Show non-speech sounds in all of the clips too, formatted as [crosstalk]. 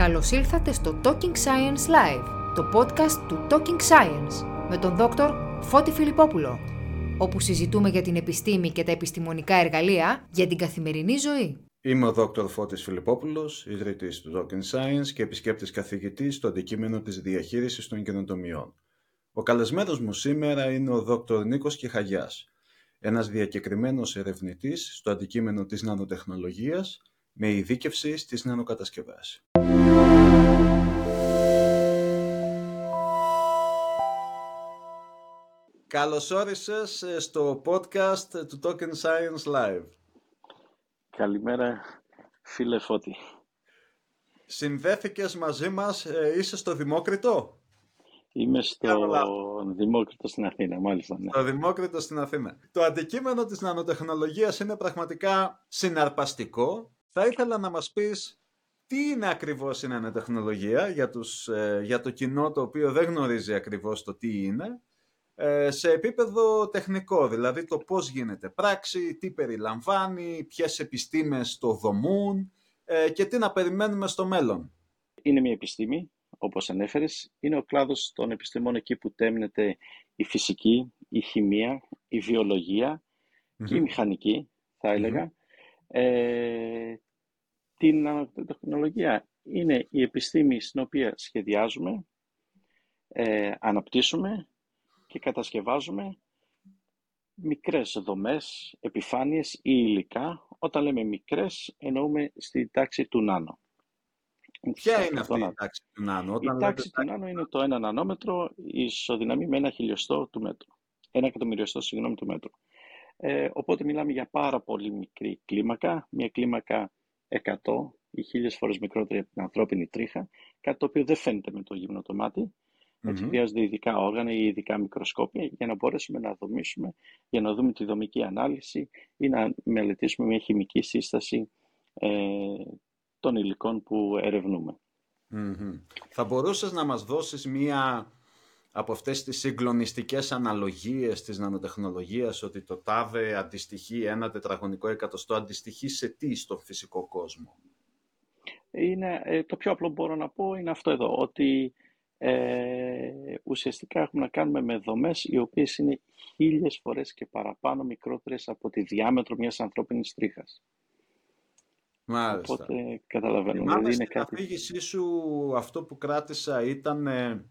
Καλώς ήλθατε στο Talking Science Live, το podcast του Talking Science, με τον δόκτωρ Φώτη Φιλιππόπουλο, όπου συζητούμε για την επιστήμη και τα επιστημονικά εργαλεία για την καθημερινή ζωή. Είμαι ο Δόκτωρ Φώτης Φιλιππόπουλος, ιδρυτής του Talking Science και επισκέπτης καθηγητής στο αντικείμενο της διαχείρισης των καινοτομιών. Ο καλεσμένος μου σήμερα είναι ο Δόκτωρ Νίκος Κεχαγιάς, ένας διακεκριμένος ερευνητής στο αντικείμενο της νανοτεχνολογίας με ειδίκευση στις νανοκατασκευές. Καλώς όρισες ε, στο podcast του Token Science Live. Καλημέρα φίλε Φώτη. Συνδέθηκες μαζί μας, ε, είσαι στο Δημόκριτο; Είμαι στο Δημόκριτο στην Αθήνα, μάλιστα. Ναι. Στο Δημόκριτο στην Αθήνα. Το αντικείμενο της νανοτεχνολογίας είναι πραγματικά συναρπαστικό. Θα ήθελα να μας πεις τι είναι ακριβώς η νανοτεχνολογία για, τους, ε, για το κοινό το οποίο δεν γνωρίζει ακριβώς το τι είναι ε, σε επίπεδο τεχνικό, δηλαδή το πώς γίνεται πράξη, τι περιλαμβάνει, ποιες επιστήμες το δομούν ε, και τι να περιμένουμε στο μέλλον. Είναι μια επιστήμη όπως ανέφερες, είναι ο κλάδος των επιστημών εκεί που τέμνεται η φυσική, η χημεία, η βιολογια και η μηχανική, θα έλεγα. Ε, την νανοτεχνολογία είναι η επιστήμη στην οποία σχεδιάζουμε, ε, αναπτύσσουμε και κατασκευάζουμε μικρές δομές, επιφάνειες ή υλικά. Όταν λέμε μικρές εννοούμε στη τάξη του νάνο. Ποια είναι αυτή η τάξη του νάνο. Όταν η τάξη του νάνο είναι το 1 νανόμετρο ισοδυναμεί με ένα χιλιοστό του μέτρου. Ένα εκατομμυριοστό, συγγνώμη, του μέτρου. Ε, οπότε μιλάμε για πάρα πολύ μικρή κλίμακα, μια κλίμακα 100 ή χίλιες φορές μικρότερη από την ανθρώπινη τρίχα, κάτι το οποίο δεν φαίνεται με το γυμνό το μάτι. Έτσι χρειάζονται ειδικά όργανα ή ειδικά μικροσκόπια για να μπορέσουμε να δομήσουμε, για να δούμε τη δομική ανάλυση ή να μελετήσουμε μια χημική σύσταση ε, των υλικών που ερευνουμε Θα μπορούσες να μας δώσεις μία από αυτές τις συγκλονιστικές αναλογίες της νανοτεχνολογίας ότι το τάδε αντιστοιχεί ένα τετραγωνικό εκατοστό αντιστοιχεί σε τι στο φυσικό κόσμο; Είναι, ε, το πιο απλό που μπορώ να πω είναι αυτό εδώ, ότι ε, ουσιαστικά έχουμε να κάνουμε με δομές οι οποίες είναι χίλιες φορές και παραπάνω μικρότερες από τη διάμετρο μιας ανθρώπινης τρίχας. Μάλιστα. Οπότε καταλαβαίνω. Δηλαδή είναι στην αφήγησή σου αυτό που κράτησα ήταν ε,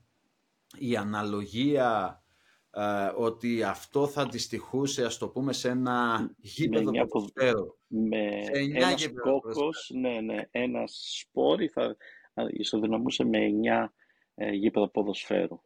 η αναλογία ε, ότι αυτό θα αντιστοιχούσε ας το πούμε σε ένα γήπεδο με ποδοσφαίρου. Με ένας κόκκος, ναι, ναι, ένα σπόρι θα ισοδυναμούσε με 9 ε, γήπεδο ποδοσφαίρου.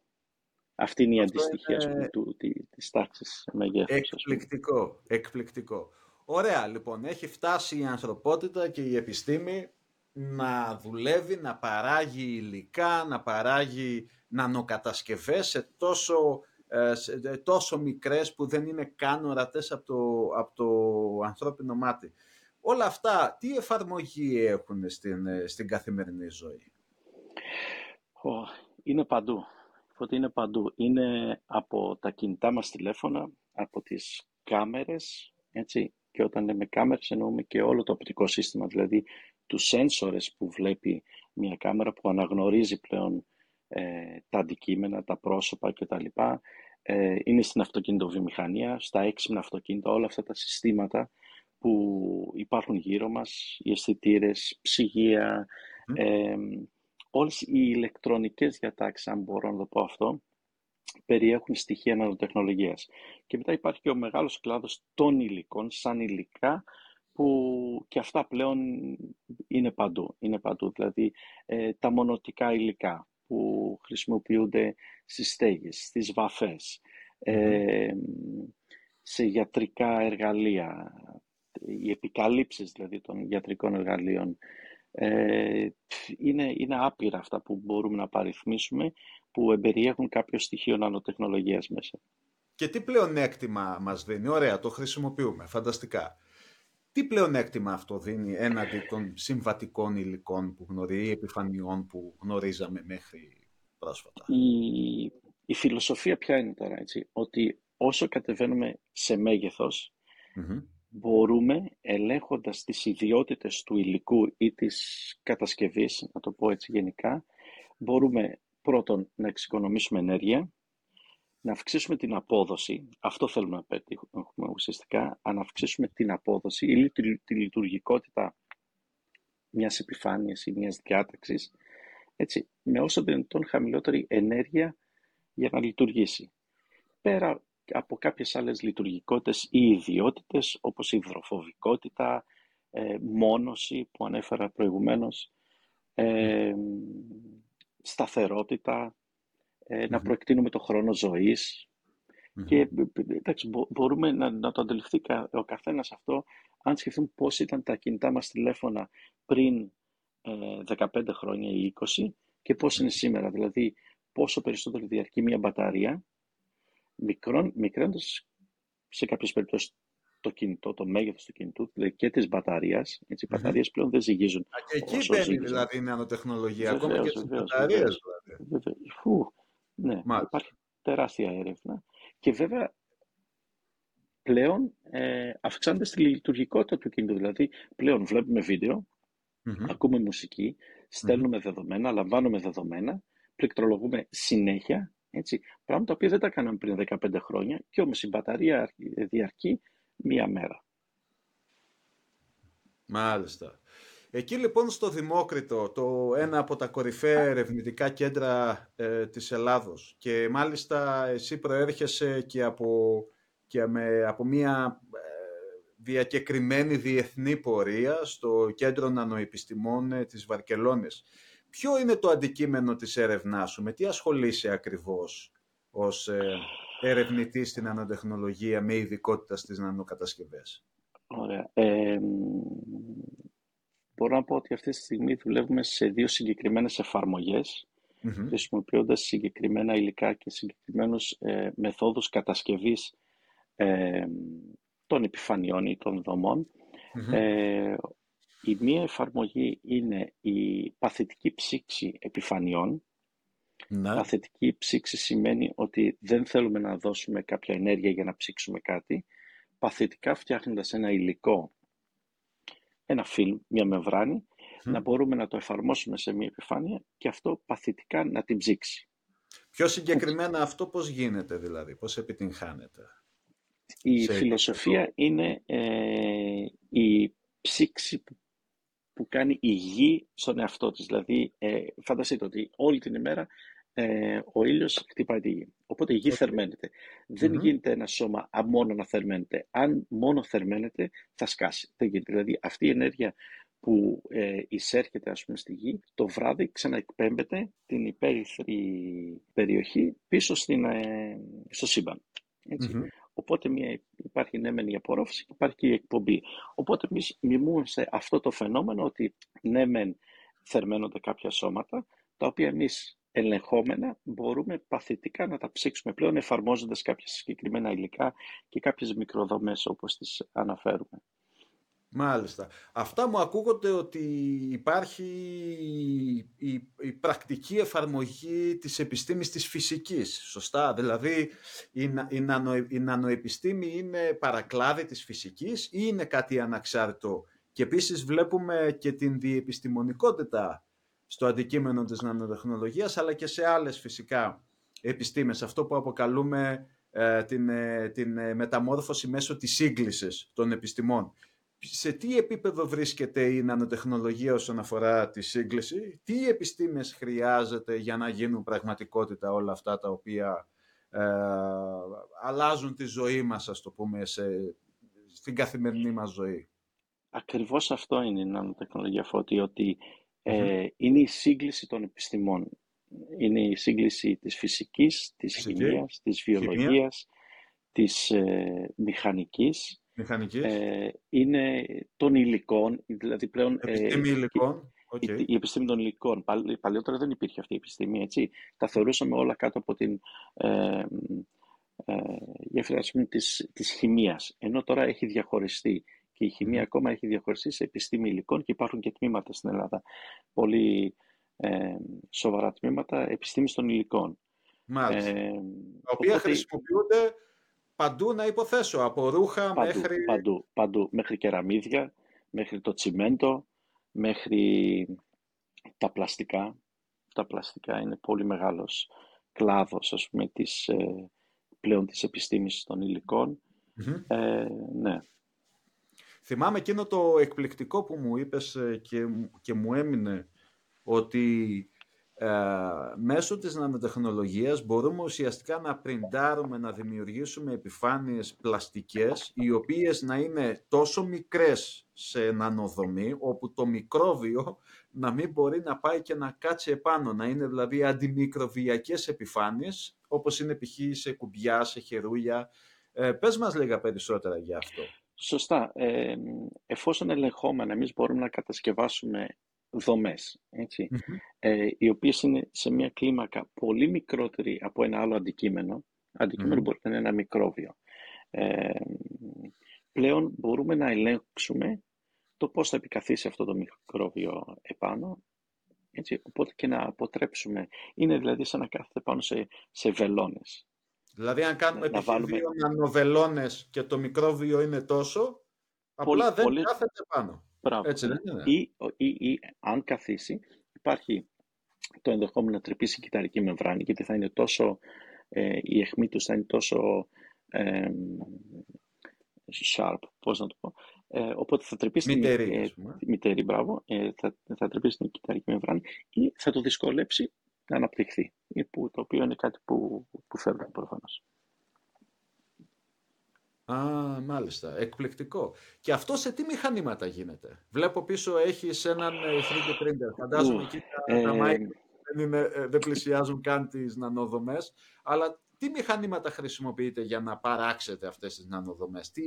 Αυτή είναι η αντιστοιχία είναι... του, της τάξης μεγέθους. Εκπληκτικό, εκπληκτικό. Ωραία, λοιπόν, έχει φτάσει η ανθρωπότητα και η επιστήμη να δουλεύει, να παράγει υλικά, να παράγει νανοκατασκευές σε τόσο, ε, σε τόσο μικρές που δεν είναι καν ορατές από το, από το ανθρώπινο μάτι. Όλα αυτά, τι εφαρμογή έχουν στην, ε, στην καθημερινή ζωή; Είναι παντού. Ότι είναι παντού. Είναι από τα κινητά μας τηλέφωνα, από τις κάμερες, έτσι, και όταν λέμε κάμερες εννοούμε και όλο το οπτικό σύστημα, δηλαδή τους σένσορες που βλέπει μια κάμερα που αναγνωρίζει πλέον ε, τα αντικείμενα, τα πρόσωπα κτλ. Ε, είναι στην αυτοκινητοβιομηχανία, στα έξυπνα αυτοκίνητα, όλα αυτά τα συστήματα που υπάρχουν γύρω μας, οι αισθητήρες, ψυγεία, ε, όλες οι ηλεκτρονικές διατάξεις, αν μπορώ να το πω αυτό, περιέχουν στοιχεία νανοτεχνολογίας. Και μετά υπάρχει και ο μεγάλος κλάδος των υλικών, σαν υλικά, που και αυτά πλέον είναι παντού. Είναι παντού. Δηλαδή ε, τα μονοτικά υλικά που χρησιμοποιούνται στις στέγες, στις βαφές, ε, σε γιατρικά εργαλεία, οι επικαλύψεις δηλαδή των γιατρικών εργαλείων. Ε, είναι, είναι άπειρα αυτά που μπορούμε να παριθμίσουμε που εμπεριέχουν κάποιο στοιχείο νανοτεχνολογίας μέσα. Και τι πλεονέκτημα μας δίνει; Ωραία, το χρησιμοποιούμε. Φανταστικά. Τι πλεονέκτημα αυτό δίνει έναντι των συμβατικών υλικών που γνωρίζει, επιφανειών που γνωρίζαμε μέχρι πρόσφατα; Η, η φιλοσοφία ποια είναι τώρα, έτσι, ότι όσο κατεβαίνουμε σε μεγεθος μπορούμε ελέγχοντας τις ιδιότητες του υλικού ή της κατασκευής, να το πω έτσι γενικά, μπορούμε πρώτον να εξοικονομήσουμε ενέργεια, να αυξήσουμε την απόδοση, αυτό θέλουμε να πετύχουμε ουσιαστικά, αν αυξήσουμε την απόδοση ή τη, λειτουργικότητα μιας επιφάνειας ή μιας διάταξης, έτσι, με όσο δυνατόν χαμηλότερη ενέργεια για να λειτουργήσει. Πέρα από κάποιες άλλες λειτουργικότητες ή ιδιότητες, όπως η υδροφοβικότητα, ε, μόνωση που ανέφερα προηγουμένως, ε, σταθερότητα, ε, να προεκτείνουμε το χρόνο Και εντάξει, μπορούμε να, να το αντιληφθεί ο καθένας αυτό, αν σκεφτούμε πώς ήταν τα κινητά μας τηλέφωνα πριν 15 ε, χρόνια ή 20 και πώς είναι σήμερα. Δηλαδή, πόσο περισσότερο διαρκεί μια μπαταρία, μικρώνοντας σε κάποιες περιπτώσεις το κινητό, το μέγεθος του κινητού δηλαδή και της μπαταρίας. Οι μπαταρίες πλέον δεν ζυγίζουν. Α, και εκεί μπαίνει δηλαδή η νανοτεχνολογία, ακόμα και τι μπαταρίες. Δηλαδή. Φου, ναι, υπάρχει τεράστια έρευνα. Και βέβαια πλέον ε, αυξάνεται στη λειτουργικότητα του κινητού. Δηλαδή πλέον βλέπουμε βίντεο, ακούμε μουσική, δεδομένα, λαμβάνουμε δεδομένα, πληκτρολογούμε συνέχεια. Έτσι, πράγματα που δεν τα κάναμε πριν 15 χρόνια και όμως η μπαταρία διαρκεί μία μέρα. Μάλιστα. Εκεί λοιπόν στο Δημόκριτο, το ένα από τα κορυφαία ερευνητικά κέντρα ε, της Ελλάδος και μάλιστα εσύ προέρχεσαι και από, και με, από μια ε, διακεκριμένη διεθνή πορεία στο Κέντρο Νανοεπιστημών ε, της Βαρκελόνης. Ποιο είναι το αντικείμενο της έρευνάς σου, με τι ασχολείσαι ακριβώς ως ε, ερευνητής στην ανατεχνολογία με ειδικότητα στις νανοκατασκευές; Ωραία. Ε, μπορώ να πω ότι αυτή τη στιγμή δουλεύουμε σε δύο συγκεκριμένες εφαρμογές mm-hmm. χρησιμοποιώντας συγκεκριμένα υλικά και συγκεκριμένους ε, μεθόδους κατασκευής ε, των επιφανειών ή των δομων Ε, η μία εφαρμογή είναι η παθητική ψήξη επιφανειών. Να. Παθητική ψήξη σημαίνει ότι δεν θέλουμε να δώσουμε κάποια ενέργεια για να ψήξουμε κάτι. Παθητικά φτιάχνοντας ένα υλικό ένα φιλμ, μια μεμβράνη, να μπορούμε να το εφαρμόσουμε σε μια επιφάνεια και αυτό παθητικά να την ψήξει. Πιο συγκεκριμένα αυτό πώς γίνεται δηλαδή, πώς επιτυγχάνεται; Η φιλοσοφία είναι ε, η ψήξη που, κάνει η γη στον εαυτό της. Δηλαδή, ε, φανταστείτε ότι όλη την ημέρα ε, ο ήλιος χτυπάει τη γη. Οπότε η γη θερμαίνεται. Δεν γίνεται ένα σώμα μόνο να θερμαίνεται. Αν μόνο θερμαίνεται, θα σκάσει. Δεν γίνεται. Δηλαδή αυτή η ενέργεια που ε, εισέρχεται ας πούμε, στη γη, το βράδυ ξαναεκπέμπεται την υπέρυθρη περιοχή πίσω στην, ε, στο σύμπαν. Οπότε μια, υπάρχει ναι μεν η απορρόφηση, υπάρχει και η εκπομπή. Οπότε εμείς μιμούμαστε αυτό το φαινόμενο ότι ναι μεν θερμαίνονται κάποια σώματα, τα οποία εμείς ελεγχόμενα μπορούμε παθητικά να τα ψήξουμε πλέον εφαρμόζοντας κάποια συγκεκριμένα υλικά και κάποιες μικροδομές όπως τις αναφέρουμε. Μάλιστα. Αυτά μου ακούγονται ότι υπάρχει η, πρακτική εφαρμογή της επιστήμης της φυσικής. Σωστά. Δηλαδή η, η, νανο, η νανοεπιστήμη είναι παρακλάδι της φυσικής ή είναι κάτι αναξάρτητο; Και επίσης βλέπουμε και την διεπιστημονικότητα στο αντικείμενο της νανοτεχνολογίας, αλλά και σε άλλες φυσικά επιστήμες. Αυτό που αποκαλούμε ε, την, ε, την ε, μεταμόρφωση μέσω της σύγκλησης των επιστημών. Σε τι επίπεδο βρίσκεται η νανοτεχνολογία όσον αφορά τη σύγκληση, τι επιστήμες χρειάζεται για να γίνουν πραγματικότητα όλα αυτά τα οποία αλλάζουν τη ζωή μας, ας το πούμε, σε, στην καθημερινή μας ζωή; Ακριβώς αυτό είναι η νανοτεχνολογία, Φώτη, ότι ε, είναι η σύγκληση των επιστημών. Είναι η σύγκληση της φυσικής, της Φυσική. χημίας, της βιολογίας, της ε, μηχανικής. Ε, είναι των υλικών, δηλαδή πλέον... Ε, επιστήμη υλικών. Okay. Η, επιστήμη των υλικών. παλιότερα δεν υπήρχε αυτή η επιστήμη, έτσι. Τα θεωρούσαμε όλα κάτω από την ε, ε, γέφυρα της, της χημίας. Ενώ τώρα έχει διαχωριστεί και η χημεία ακόμα έχει διαχωριστεί σε επιστήμη υλικών και υπάρχουν και τμήματα στην Ελλάδα. Πολύ ε, σοβαρά τμήματα επιστήμης των υλικών. Μάλιστα. Ε, τα οποία οπότε... χρησιμοποιούνται παντού να υποθέσω, από ρούχα παντού, μέχρι... Παντού, παντού, μέχρι κεραμίδια, μέχρι το τσιμέντο, μέχρι τα πλαστικά. Τα πλαστικά είναι πολύ μεγάλος κλάδος, ας πούμε, της, ε, πλέον της επιστήμης των υλικων Ε, ναι. Θυμάμαι εκείνο το εκπληκτικό που μου είπες ε, και, και μου έμεινε ότι ε, μέσω της νανοτεχνολογίας μπορούμε ουσιαστικά να πριντάρουμε, να δημιουργήσουμε επιφάνειες πλαστικές οι οποίες να είναι τόσο μικρές σε νανοδομή όπου το μικρόβιο να μην μπορεί να πάει και να κάτσει επάνω, να είναι δηλαδή αντιμικροβιακές επιφάνειες όπως είναι π.χ. σε κουμπιά, σε χερούλια. Ε, πες μας λίγα περισσότερα για αυτό. Σωστά. Ε, εφόσον ελεγχόμενα εμείς μπορούμε να κατασκευάσουμε δομές, ε, οι οποίες είναι σε μια κλίμακα πολύ μικρότερη από ένα άλλο αντικείμενο. Αντικείμενο μπορεί να είναι ένα μικρόβιο. Ε, πλέον μπορούμε να ελέγξουμε το πώς θα επικαθίσει αυτό το μικρόβιο επάνω, έτσι, οπότε και να αποτρέψουμε. Είναι δηλαδή σαν να κάθεται πάνω σε, σε βελόνες. Δηλαδή αν κάνουμε να βάλουμε... δύο νανοβελόνες και το μικρόβιο είναι τόσο, απλά δεν πολύ... κάθεται πάνω. Μπράβο. Έτσι δεν είναι. Ή, ή, ή, αν καθίσει, υπάρχει το ενδεχόμενο να τρυπήσει η κυταρική μεμβράνη, γιατί θα είναι τόσο, ε, η αιχμή τους θα είναι τόσο ε, sharp, πώς να το πω. Ε, οπότε θα τρυπήσει μητερή, την, ε, μητερή, μπράβο, ε, θα, θα τρυπήσει την κυταρική μεμβράνη ή θα το δυσκολέψει να αναπτυχθεί, που, το οποίο είναι κάτι που, που θέλουμε προφανώς. Α, μάλιστα. Εκπληκτικό. Και αυτό σε τι μηχανήματα γίνεται; Βλέπω πίσω έχει έναν 3D ε, printer. Φαντάζομαι εκεί τα, ε... δεν, ε, δεν πλησιάζουν καν τις νανοδομές. Αλλά τι μηχανήματα χρησιμοποιείτε για να παράξετε αυτές τις νανοδομές; Τι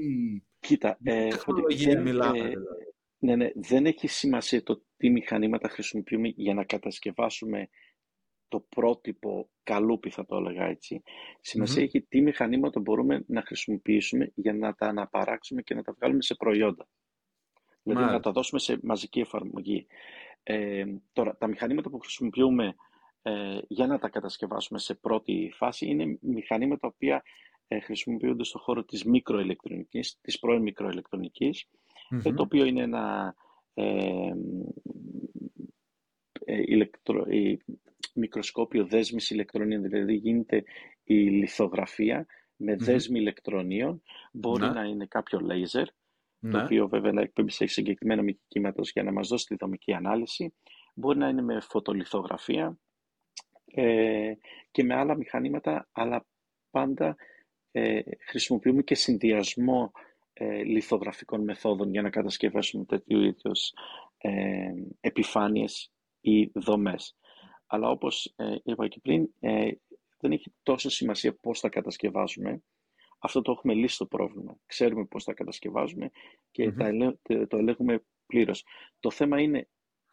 Κοίτα, ε, τεχνολογία μιλάμε. Ε, δηλαδή; Ναι, ναι, δεν έχει σημασία το τι μηχανήματα χρησιμοποιούμε για να κατασκευάσουμε το πρότυπο καλούπι θα το έλεγα έτσι. έχει τι μηχανήματα μπορούμε να χρησιμοποιήσουμε για να τα αναπαράξουμε και να τα βγάλουμε σε προϊόντα. Δηλαδή να τα δώσουμε σε μαζική εφαρμογή. Ε, τώρα, τα μηχανήματα που χρησιμοποιούμε ε, για να τα κατασκευάσουμε σε πρώτη φάση είναι μηχανήματα τα οποία ε, χρησιμοποιούνται στον χώρο της μικροελεκτρονικής, της πρώην μικροελεκτρονικής, ε, το οποίο είναι ένα ε, ε ηλεκτρο, μικροσκόπιο δέσμης ηλεκτρονίων, δηλαδή γίνεται η λιθογραφία με δέσμη ηλεκτρονίων. Μπορεί να. είναι κάποιο λέιζερ, το οποίο βέβαια να εκπέμπει σε συγκεκριμένο κύματος για να μας δώσει τη δομική ανάλυση. Μπορεί να είναι με φωτολιθογραφία ε, και με άλλα μηχανήματα, αλλά πάντα ε, χρησιμοποιούμε και συνδυασμό ε, λιθογραφικών μεθόδων για να κατασκευάσουμε τέτοιου είδους ε, επιφάνειες ή δομές. Αλλά όπως ε, είπα και πριν, ε, δεν έχει τόσο σημασία πώς θα κατασκευάζουμε. Αυτό το έχουμε λύσει το πρόβλημα. Ξέρουμε πώς θα κατασκευάζουμε και το ελέγχουμε πλήρως. Το θέμα είναι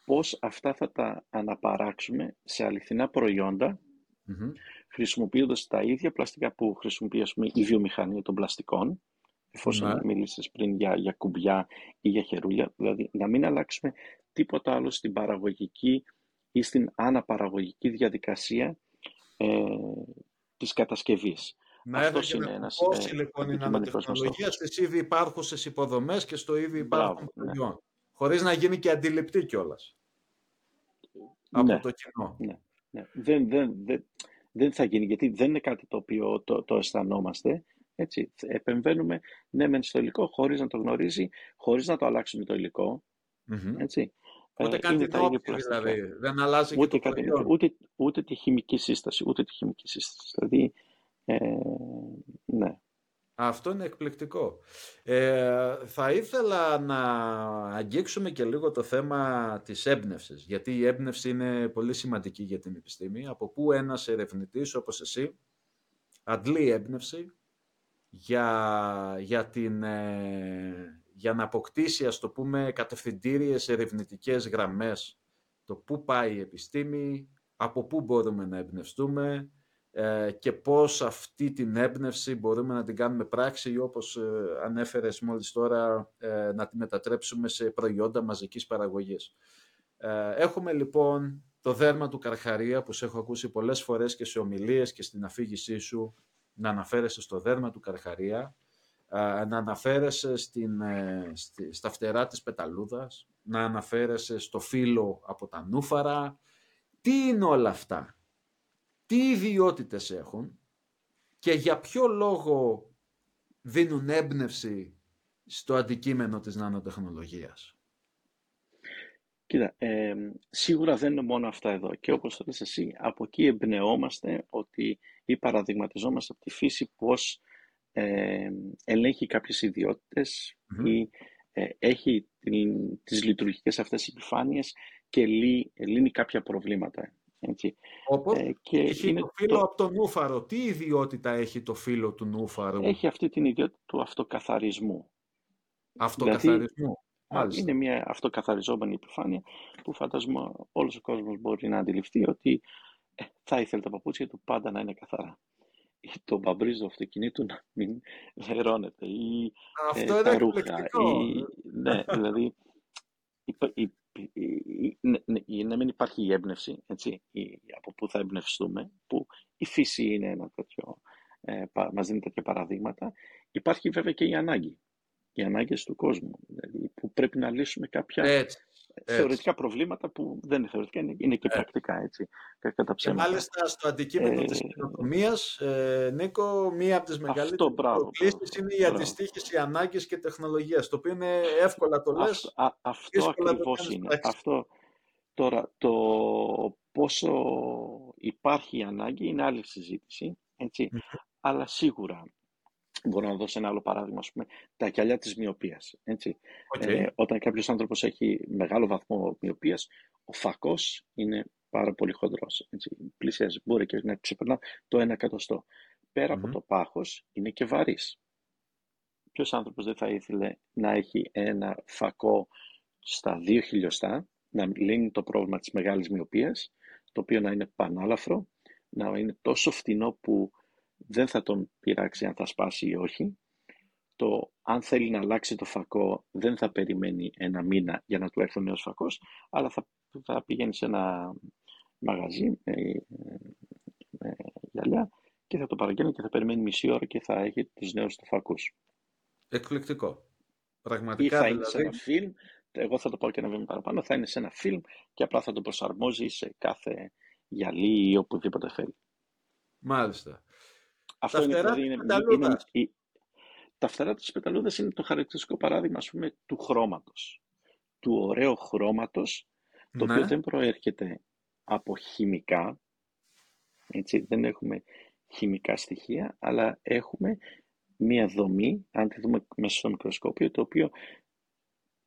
πώς αυτά θα τα αναπαράξουμε σε αληθινά προϊόντα, mm-hmm. χρησιμοποιώντας τα ίδια πλαστικά που χρησιμοποιεί η βιομηχανία των πλαστικών, εφόσον mm μίλησες πριν για, για κουμπιά ή για χερούλια, δηλαδή να μην αλλάξουμε τίποτα άλλο στην παραγωγική ή στην αναπαραγωγική διαδικασία ε, της κατασκευής. Να Αυτός είναι ένας ε, λοιπόν η νανοτεχνολογία στις ήδη υπάρχουσες υποδομές και στο ήδη υπάρχον ναι. προϊόν. Ναι. Χωρίς να γίνει και αντιληπτή κιόλας. Από ναι, το κοινό. Ναι, ναι. Δεν, δεν, δεν, δεν θα γίνει, γιατί δεν είναι κάτι το οποίο το, το αισθανόμαστε. Έτσι, επεμβαίνουμε ναι μεν στο υλικό χωρίς να το γνωρίζει, χωρίς να το αλλάξουμε το υλικό. Mm-hmm. Έτσι. Ούτε καν την όπτικη δηλαδή. Δεν αλλάζει ούτε και το κάτι, ούτε, ούτε, τη χημική σύσταση. Ούτε τη χημική σύσταση. Δηλαδή, ε, ναι. Αυτό είναι εκπληκτικό. Ε, θα ήθελα να αγγίξουμε και λίγο το θέμα της έμπνευσης, γιατί η έμπνευση είναι πολύ σημαντική για την επιστήμη. Από πού ένας ερευνητής όπως εσύ αντλεί έμπνευση για, για την, ε, για να αποκτήσει, ας το πούμε, κατευθυντήριες ερευνητικές γραμμές. Το πού πάει η επιστήμη, από πού μπορούμε να εμπνευστούμε ε, και πώς αυτή την έμπνευση μπορούμε να την κάνουμε πράξη ή όπως ε, ανέφερες μόλις τώρα ε, να τη μετατρέψουμε σε προϊόντα μαζικής παραγωγής. Έχουμε λοιπόν το δέρμα του Καρχαρία που σε έχω ακούσει πολλές φορές και σε ομιλίες και στην αφήγησή σου να αναφέρεσαι στο δέρμα του καρχαρία, να αναφέρεσαι στην, ε, στα φτερά της πεταλούδας, να αναφέρεσαι στο φύλλο από τα νούφαρα. Τι είναι όλα αυτά, τι ιδιότητες έχουν και για ποιο λόγο δίνουν έμπνευση στο αντικείμενο της νανοτεχνολογίας; Κοίτα, ε, σίγουρα δεν είναι μόνο αυτά εδώ. Και όπως το λες εσύ, από εκεί εμπνεόμαστε ότι ή παραδειγματιζόμαστε από τη φύση πώς ε, ελέγχει κάποιες ή ε, έχει την, τις λειτουργικές αυτές επιφάνειες και λύ, λύνει κάποια προβλήματα. Έτσι. Όπως ε, και έχει είναι το φύλλο από τον νούφαρο. Τι ιδιότητα έχει το φύλλο του νούφαρου; Έχει αυτή την ιδιότητα του αυτοκαθαρισμού. Αυτοκαθαρισμού. Δηλαδή, είναι μια αυτοκαθαριζόμενη επιφάνεια που φαντάζομαι όλος ο κόσμος μπορεί να αντιληφθεί ότι ε, θα ήθελε τα παπούτσια του πάντα να είναι καθαρά. [laughs] Ή το μπαμπρίζ του αυτοκινήτου να μην λερώνεται ή Αυτό ε, τα ρούχα. Ή, ναι, δηλαδή η, η, ναι, ναι, να μην υπάρχει η έμπνευση, έτσι, η, από πού θα εμπνευστούμε, που η φύση είναι ένα τέτοιο, ε, μας δίνει τέτοια παραδείγματα. Υπάρχει βέβαια και η ανάγκη οι ανάγκες του κόσμου. Δηλαδή, που πρέπει να λύσουμε κάποια έτσι, θεωρητικά προβλήματα που δεν είναι θεωρητικά, είναι, είναι και πρακτικά, έτσι, κατά Και μάλιστα στο αντικείμενο ε, της κοινοτομίας, ε, Νίκο, μία από τις μεγαλύτερες προκλήσεις είναι η αντιστοίχηση ανάγκης και τεχνολογίας, το οποίο είναι εύκολα το λες. Αυτό, α, αυτό ακριβώς είναι. Αυτό, τώρα, το πόσο υπάρχει η ανάγκη είναι άλλη συζήτηση, έτσι, αλλά σίγουρα Μπορώ να δώσω ένα άλλο παράδειγμα, ας πούμε, τα κιαλιά της μοιοπίας. Έτσι. Ε, όταν κάποιος άνθρωπος έχει μεγάλο βαθμό μοιοπίας, ο φακός είναι πάρα πολύ χοντρός. Έτσι. Πλησιάζει, μπορεί και να ξεπερνά το ένα εκατοστό. Πέρα από το πάχος είναι και βαρύς. Ποιος άνθρωπος δεν θα ήθελε να έχει ένα φακό στα δύο χιλιοστά, να λύνει το πρόβλημα της μεγάλης μοιοπίας, το οποίο να είναι πανάλαφρο, να είναι τόσο φτηνό που δεν θα τον πειράξει αν θα σπάσει ή όχι. Το αν θέλει να αλλάξει το φακό δεν θα περιμένει ένα μήνα για να του έρθει ο νέος φακός, αλλά θα, θα πηγαίνει σε ένα μαγαζί με, με γυαλιά και θα το παραγγέλνει και θα περιμένει μισή ώρα και θα έχει τους νέους του φακούς. Εκπληκτικό. Πραγματικά ή θα είναι σε ένα δηλαδή- φιλμ, εγώ θα το πάω και ένα βήμα παραπάνω, θα είναι σε ένα φιλμ και απλά θα το προσαρμόζει σε κάθε γυαλί ή οπουδήποτε θέλει. Μάλιστα. Αυτό τα φτερά είναι, είναι, είναι, τα φτερά της πεταλούδας είναι το χαρακτηριστικό παράδειγμα ας πούμε, του χρώματος. Του ωραίου χρώματος, το οποίο ναι. δεν προέρχεται από χημικά, έτσι, δεν έχουμε χημικά στοιχεία, αλλά έχουμε μία δομή, αν τη δούμε μέσα στο μικροσκόπιο, το οποίο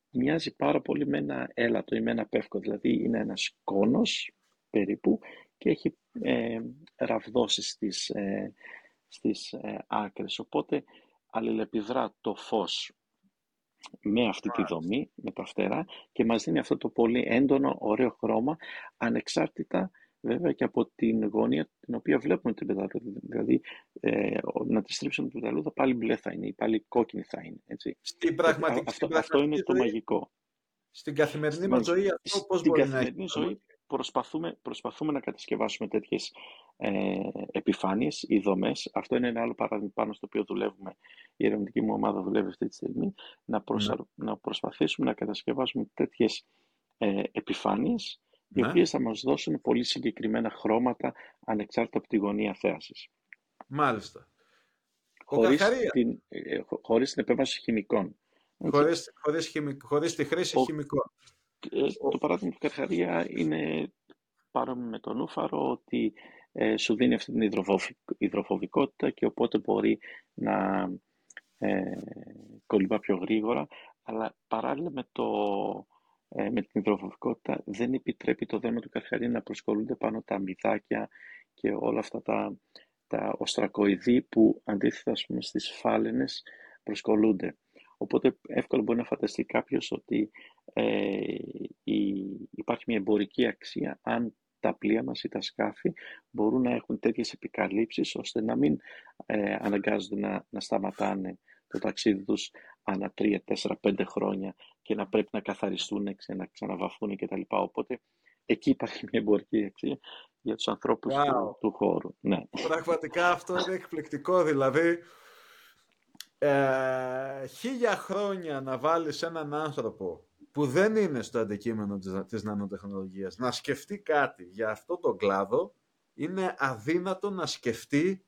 μοιάζει πάρα πολύ με ένα έλατο ή με ένα πεύκο, δηλαδή είναι ένας κόνος περίπου και έχει ε, ραβδόσεις στις, ε, στις ε, άκρες. Οπότε αλληλεπιδρά το φως με αυτή τη δομή, με τα φτερά και μας δίνει αυτό το πολύ έντονο, ωραίο χρώμα, ανεξάρτητα βέβαια και από την γωνία την οποία βλέπουμε την πεταλούδα. Δηλαδή, ε, να τη στρίψουμε την πεταλούδα πάλι μπλε θα είναι ή πάλι κόκκινη θα είναι. Έτσι. Στην πραγματική, αυτό, αυτό είναι το μαγικό. Στην καθημερινή μας ζωή αυτό πώς μπορεί να έχει. Ζωή, προσπαθούμε, προσπαθούμε να κατασκευάσουμε τέτοιες ε, επιφάνειες ή δομές. Αυτό είναι ένα άλλο παράδειγμα πάνω στο οποίο δουλεύουμε. Η ερευνητική μου ομάδα δουλεύει αυτή τη στιγμή. Να, προσα... Ναι. να προσπαθήσουμε να κατασκευάσουμε τέτοιες ε, επιφάνειες οι ναι. οποίες θα μας δώσουν πολύ συγκεκριμένα χρώματα ανεξάρτητα από τη γωνία θέασης. Μάλιστα. Χωρίς, την, ε, χωρίς την επέμβαση χημικών. Χωρίς, χωρίς, χωρίς τη χρήση χημικών. Ε, το παράδειγμα του Καρχαρία είναι παρόμοιο με τον Ούφαρο ότι ε, σου δίνει αυτή την υδροφοβικότητα και οπότε μπορεί να ε, κολυμπά πιο γρήγορα αλλά παράλληλα με, το, ε, με την υδροφοβικότητα δεν επιτρέπει το δέρμα του Καρχαρία να προσκολούνται πάνω τα μυδάκια και όλα αυτά τα, τα οστρακοειδή που αντίθετα ας πούμε, στις φάλαινες προσκολούνται. Οπότε εύκολα μπορεί να φανταστεί κάποιος ότι ε, υπάρχει μια εμπορική αξία αν τα πλοία μας ή τα σκάφη μπορούν να έχουν τέτοιες επικαλύψεις ώστε να μην ε, αναγκάζονται να, να σταματάνε το ταξίδι τους ανά 3, 4, 5 χρόνια και να πρέπει να καθαριστούν, να ξαναβαφούν κτλ. Οπότε εκεί υπάρχει μια εμπορική αξία για τους ανθρώπους του, του, χώρου. Ναι. Πραγματικά αυτό είναι εκπληκτικό. Δηλαδή, ε, χίλια χρόνια να βάλεις έναν άνθρωπο που δεν είναι στο αντικείμενο της, της νανοτεχνολογίας να σκεφτεί κάτι για αυτό το κλάδο είναι αδύνατο να σκεφτεί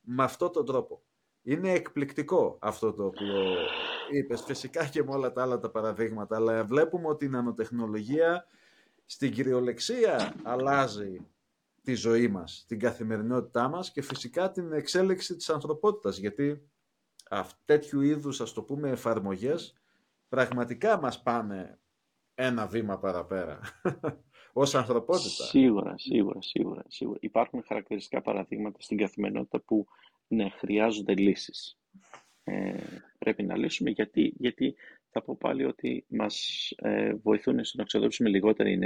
με αυτόν τον τρόπο. Είναι εκπληκτικό αυτό το οποίο είπες, φυσικά και με όλα τα άλλα τα παραδείγματα, αλλά βλέπουμε ότι η νανοτεχνολογία στην κυριολεξία αλλάζει τη ζωή μας, την καθημερινότητά μας και φυσικά την εξέλιξη της ανθρωπότητας, γιατί τέτοιου είδους, ας το πούμε, εφαρμογές πραγματικά μας πάνε ένα βήμα παραπέρα [laughs] ως ανθρωπότητα. Σίγουρα, σίγουρα, σίγουρα, σίγουρα. Υπάρχουν χαρακτηριστικά παραδείγματα στην καθημερινότητα που ναι, χρειάζονται λύσεις. Ε, πρέπει να λύσουμε γιατί, γιατί θα πω πάλι ότι μας ε, βοηθούν στο να ξοδέψουμε λιγότερη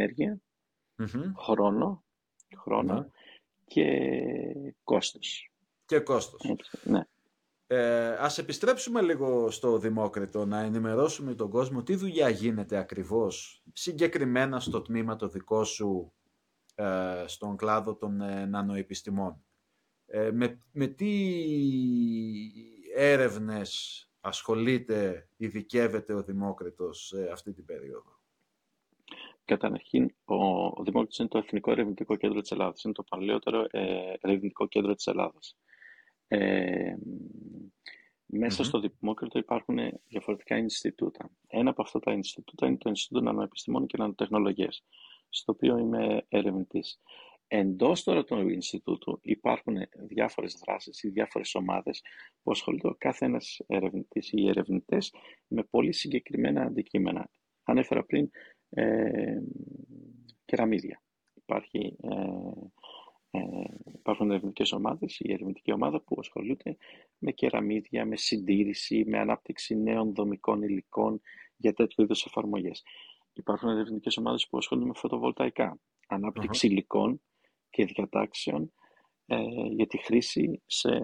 χρόνο, χρόνο ναι. και κόστος. Και κόστος. ναι. Ε, ας επιστρέψουμε λίγο στο Δημόκριτο να ενημερώσουμε τον κόσμο τι δουλειά γίνεται ακριβώς συγκεκριμένα στο τμήμα το δικό σου ε, στον κλάδο των ε, νανοεπιστημών. Ε, με, με τι έρευνες ασχολείται, ειδικεύεται ο Δημόκριτος σε αυτή την περίοδο; Καταρχήν, ο, ο Δημόκριτος είναι το Εθνικό Ερευνητικό Κέντρο της Ελλάδας. Είναι το παλαιότερο ε, ερευνητικό κέντρο της Ελλάδας. Ε, μεσα στο Δημόκριτο υπάρχουν διαφορετικά Ινστιτούτα. Ένα από αυτά τα Ινστιτούτα είναι το Ινστιτούτο Νανοεπιστημών και Νανοτεχνολογίας, στο οποίο είμαι ερευνητής. Εντός τώρα του Ινστιτούτου υπάρχουν διάφορες δράσεις ή διάφορες ομάδες που ασχολούνται ο κάθε ένας ερευνητής ή ερευνητές με πολύ συγκεκριμένα αντικείμενα. Ανέφερα πριν ε, κεραμίδια. Υπάρχει, ε, ε, υπάρχουν ερευνητικές ομάδες, η ερευνητική ομάδα που ασχολούνται με κεραμίδια, με συντήρηση, με ανάπτυξη νέων δομικών υλικών για τέτοιου είδους εφαρμογές. Υπάρχουν ερευνητικές ομάδες που ασχολούνται με φωτοβολταϊκά, υλικών και διατάξεων ε, για τη χρήση σε,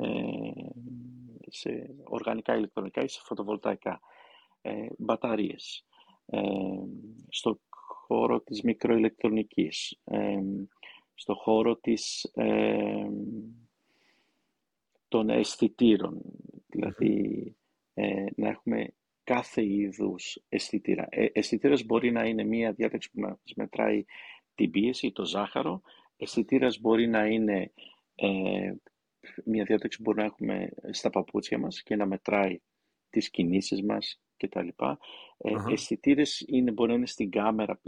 σε οργανικά ηλεκτρονικά ή σε φωτοβολταϊκά. Ε, μπαταρίες. Ε, στο χώρο της μικροηλεκτρονικής. Ε, στο χώρο της, ε, των αισθητήρων. Δηλαδή, ε, να έχουμε κάθε είδους αισθητήρα. Ε, αισθητήρας μπορεί να είναι μία διάταξη που μας μετράει την πίεση, το ζάχαρο, αισθητήρας μπορεί να είναι ε, μια διάταξη που μπορούμε να έχουμε στα παπούτσια μας και να μετράει τις κινήσεις μας κτλ. Ε, αισθητήρες είναι, μπορεί να είναι στην κάμερα,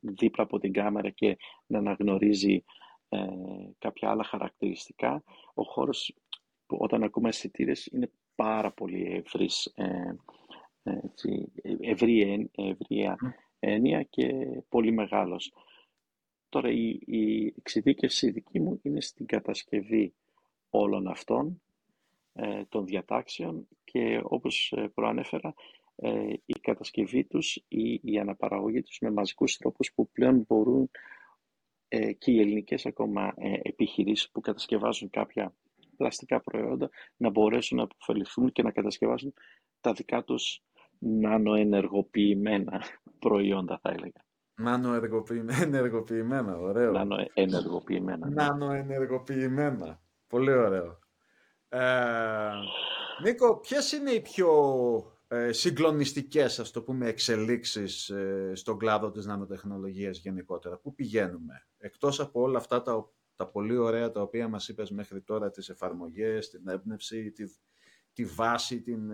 δίπλα από την κάμερα και να αναγνωρίζει ε, κάποια άλλα χαρακτηριστικά. Ο χώρος που όταν ακούμε αισθητήρες είναι πάρα πολύ ευρύς, ε, έτσι, ευρύ, ευρία έννοια και πολύ μεγάλος. Τώρα η, η εξειδίκευση δική μου είναι στην κατασκευή όλων αυτών ε, των διατάξεων και όπως ε, προανέφερα ε, η κατασκευή τους ή η αναπαραγωγή τους με μαζικούς τρόπους που πλέον μπορούν ε, και οι ελληνικές ακόμα ε, επιχειρήσεις που κατασκευάζουν κάποια πλαστικά προϊόντα να μπορέσουν να αποφεληθούν και να κατασκευάσουν τα δικά τους νανοενεργοποιημένα προϊόντα θα έλεγα. Νανοενεργοποιημένα, ωραίο. Νανοενεργοποιημένα. Ναι. Νανοενεργοποιημένα. Πολύ ωραίο. Ε, Νίκο, ποιες είναι οι πιο ε, συγκλονιστικές, ας το πούμε, εξελίξεις ε, στον κλάδο της νανοτεχνολογίας γενικότερα. Πού πηγαίνουμε, εκτός από όλα αυτά τα, τα πολύ ωραία τα οποία μας είπες μέχρι τώρα, τις εφαρμογές, την έμπνευση, τη, τη βάση την,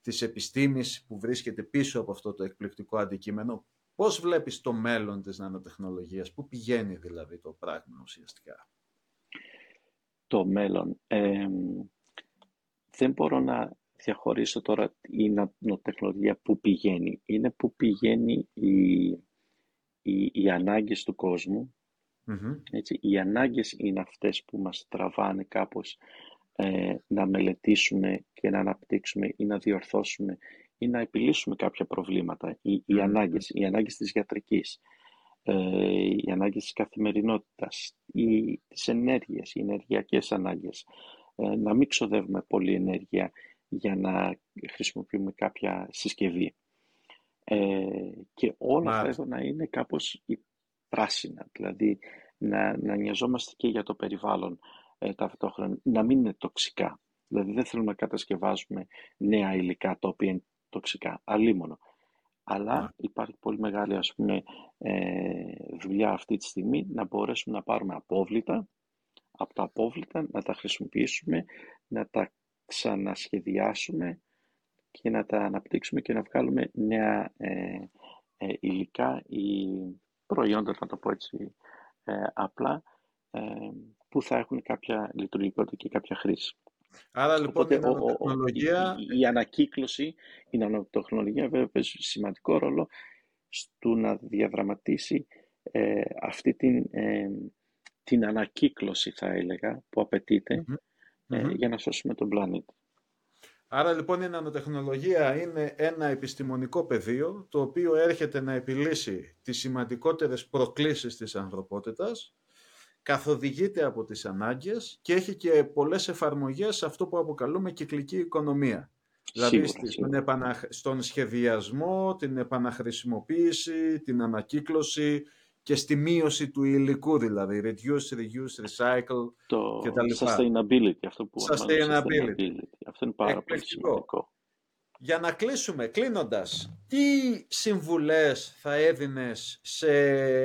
της επιστήμης που βρίσκεται πίσω από αυτό το εκπληκτικό αντικείμενο. Πώς βλέπεις το μέλλον της νανοτεχνολογίας, πού πηγαίνει δηλαδή το πράγμα ουσιαστικά; Το μέλλον. δεν μπορώ να διαχωρίσω τώρα η νανοτεχνολογία που πηγαίνει. Είναι που πηγαίνει η, η, οι ανάγκες του κόσμου. Έτσι, οι ανάγκες είναι αυτές που μας τραβάνε κάπως ε, να μελετήσουμε και να αναπτύξουμε ή να διορθώσουμε ή να επιλύσουμε κάποια προβλήματα, οι, οι ανάγκες, οι ανάγκες της γιατρικής, ε, οι ανάγκες της καθημερινότητας, οι, της ενέργειας, οι ενεργειακές ανάγκες. Ε, να μην ξοδεύουμε πολύ ενέργεια για να χρησιμοποιούμε κάποια συσκευή. Ε, και όλα αυτά εδώ να είναι κάπως πράσινα, δηλαδή να, να νοιαζόμαστε και για το περιβάλλον ε, ταυτόχρονα, να μην είναι τοξικά. Δηλαδή δεν θέλουμε να κατασκευάζουμε νέα υλικά τα οποία είναι τοξικά, αλίμονο. Αλλά υπάρχει πολύ μεγάλη ας πούμε, ε, δουλειά αυτή τη στιγμή να μπορέσουμε να πάρουμε απόβλητα, από τα απόβλητα να τα χρησιμοποιήσουμε, να τα ξανασχεδιάσουμε και να τα αναπτύξουμε και να βγάλουμε νέα ε, ε, υλικά ή προϊόντα, να το πω έτσι απλά, που θα έχουν κάποια λειτουργικότητα και κάποια χρήση. Άρα λοιπόν η νανοτεχνολογία... Η, η, ανακύκλωση, η νανοτεχνολογία βέβαια παίζει σημαντικό ρόλο στο να διαδραματίσει ε, αυτή την, ε, την ανακύκλωση θα έλεγα που απαιτειται ε, για να σώσουμε τον πλανήτη. Άρα λοιπόν η νανοτεχνολογία είναι ένα επιστημονικό πεδίο το οποίο έρχεται να επιλύσει τις σημαντικότερες προκλήσεις της ανθρωπότητας καθοδηγείται από τις ανάγκες και έχει και πολλές εφαρμογές σε αυτό που αποκαλούμε κυκλική οικονομία. Δηλαδή στον επαναχ... την επαναχρησιμοποίηση, την ανακύκλωση και στη μείωση του υλικού δηλαδή, reduce, reuse, recycle το sustainability, αυτό που sustainability. sustainability. Αυτό είναι πάρα πολύ σημαντικό. Για να κλείσουμε, κλείνοντας, τι συμβουλές θα έδινες σε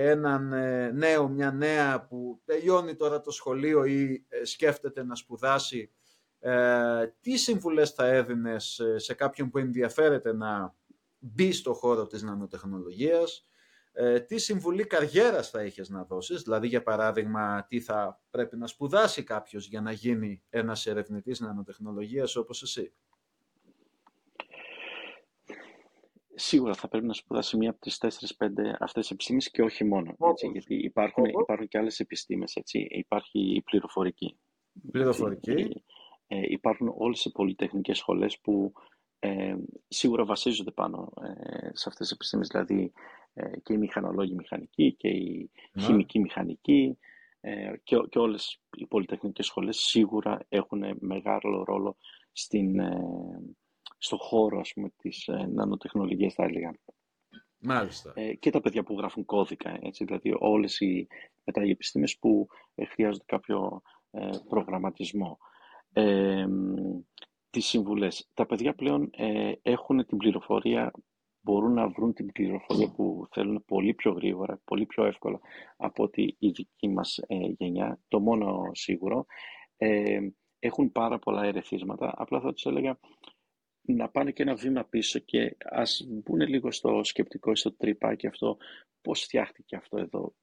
έναν ε, νέο, μια νέα που τελειώνει τώρα το σχολείο ή ε, σκέφτεται να σπουδάσει, ε, τι συμβουλές θα έδινες σε κάποιον που ενδιαφέρεται να μπει στο χώρο της νανοτεχνολογίας, τι συμβουλή καριέρας θα είχες να δώσεις, δηλαδή για παράδειγμα τι θα πρέπει να σπουδάσει κάποιος για να γίνει ένας ερευνητής νανοτεχνολογίας όπως εσύ; σίγουρα θα πρέπει να σπουδάσει μία από τις 4-5 αυτές επιστήμες και όχι μόνο. Έτσι, γιατί υπάρχουν, υπάρχουν και άλλες επιστήμες. Έτσι. Υπάρχει η πληροφορική. Πληροφορική. Έτσι, ε, υπάρχουν όλες οι πολυτεχνικές σχολές που ε, σίγουρα βασίζονται πάνω ε, σε αυτές τις επιστήμες. Δηλαδή ε, και οι μηχανολόγοι μηχανικοί και οι ναι. χημικοί μηχανικοί ε, και, και όλες οι πολυτεχνικές σχολές σίγουρα έχουν μεγάλο ρόλο στην στο χώρο ας πούμε, της ε, νανοτεχνολογίας θα έλεγα. Μάλιστα. Ε, και τα παιδιά που γράφουν κώδικα, έτσι, δηλαδή όλες οι, μετά οι επιστήμες που ε, χρειάζονται κάποιο ε, προγραμματισμό. Ε, τις συμβουλές. Τα παιδιά πλέον ε, έχουν την πληροφορία, μπορούν να βρουν την πληροφορία που θέλουν πολύ πιο γρήγορα, πολύ πιο εύκολα από ότι η δική μας γενιά. Το μόνο σίγουρο. έχουν πάρα πολλά ερεθίσματα. Απλά θα τους έλεγα να πάνε και ένα βήμα πίσω και ας μπουν λίγο στο σκεπτικό, στο τρυπάκι αυτό, πώς φτιάχτηκε αυτό εδώ,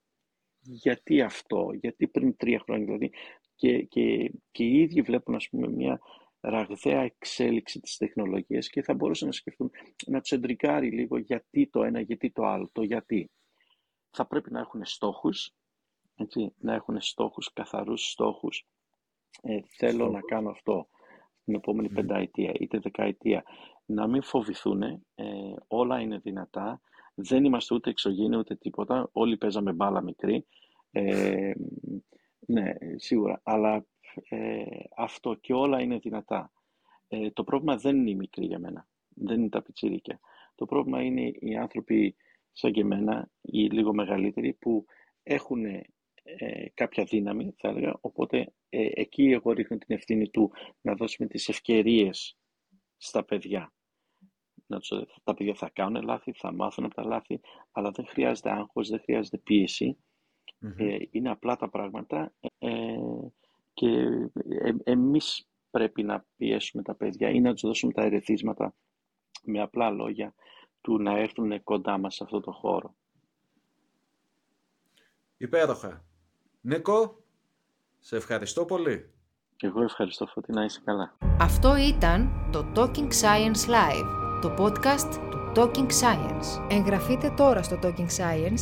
γιατί αυτό, γιατί πριν τρία χρόνια δηλαδή, και, και, και οι ίδιοι βλέπουν ας πούμε μια ραγδαία εξέλιξη της τεχνολογίας και θα μπορούσαν να σκεφτούν να τους εντρικάρει λίγο γιατί το ένα, γιατί το άλλο, το γιατί. Θα πρέπει να έχουν στόχους, έτσι, να έχουν στόχους, καθαρούς στόχους. Ε, θέλω να κάνω αυτό την επόμενη πενταετία είτε δεκαετία. Να μην φοβηθούν, ε, όλα είναι δυνατά, δεν είμαστε ούτε εξωγήινοι ούτε τίποτα, όλοι παίζαμε μπάλα μικρή, ε, ναι, σίγουρα, αλλά ε, αυτό και όλα είναι δυνατά. Ε, το πρόβλημα δεν είναι η μικρή για μένα, δεν είναι τα πιτσίρικα. Το πρόβλημα είναι οι άνθρωποι σαν και εμένα, οι λίγο μεγαλύτεροι, που έχουν ε, κάποια δύναμη, θα έλεγα, οπότε ε, εκεί εγώ ρίχνω την ευθύνη του να δώσουμε τις ευκαιρίες στα παιδιά. Να τους, τα παιδιά θα κάνουν λάθη, θα μάθουν από τα λάθη, αλλά δεν χρειάζεται άγχος, δεν χρειάζεται Ε, είναι απλά τα πράγματα ε, και ε, εμείς πρέπει να πιέσουμε τα παιδιά ή να τους δώσουμε τα ερεθίσματα με απλά λόγια του να έρθουν κοντά μας σε αυτό το χώρο. Υπέροχα. Νίκο, σε ευχαριστώ πολύ. Εγώ ευχαριστώ Φώτη, να είσαι καλά. Αυτό ήταν το Talking Science Live, το podcast του Talking Science. Εγγραφείτε τώρα στο Talking Science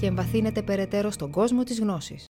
και εμβαθύνετε περαιτέρω στον κόσμο της γνώσης.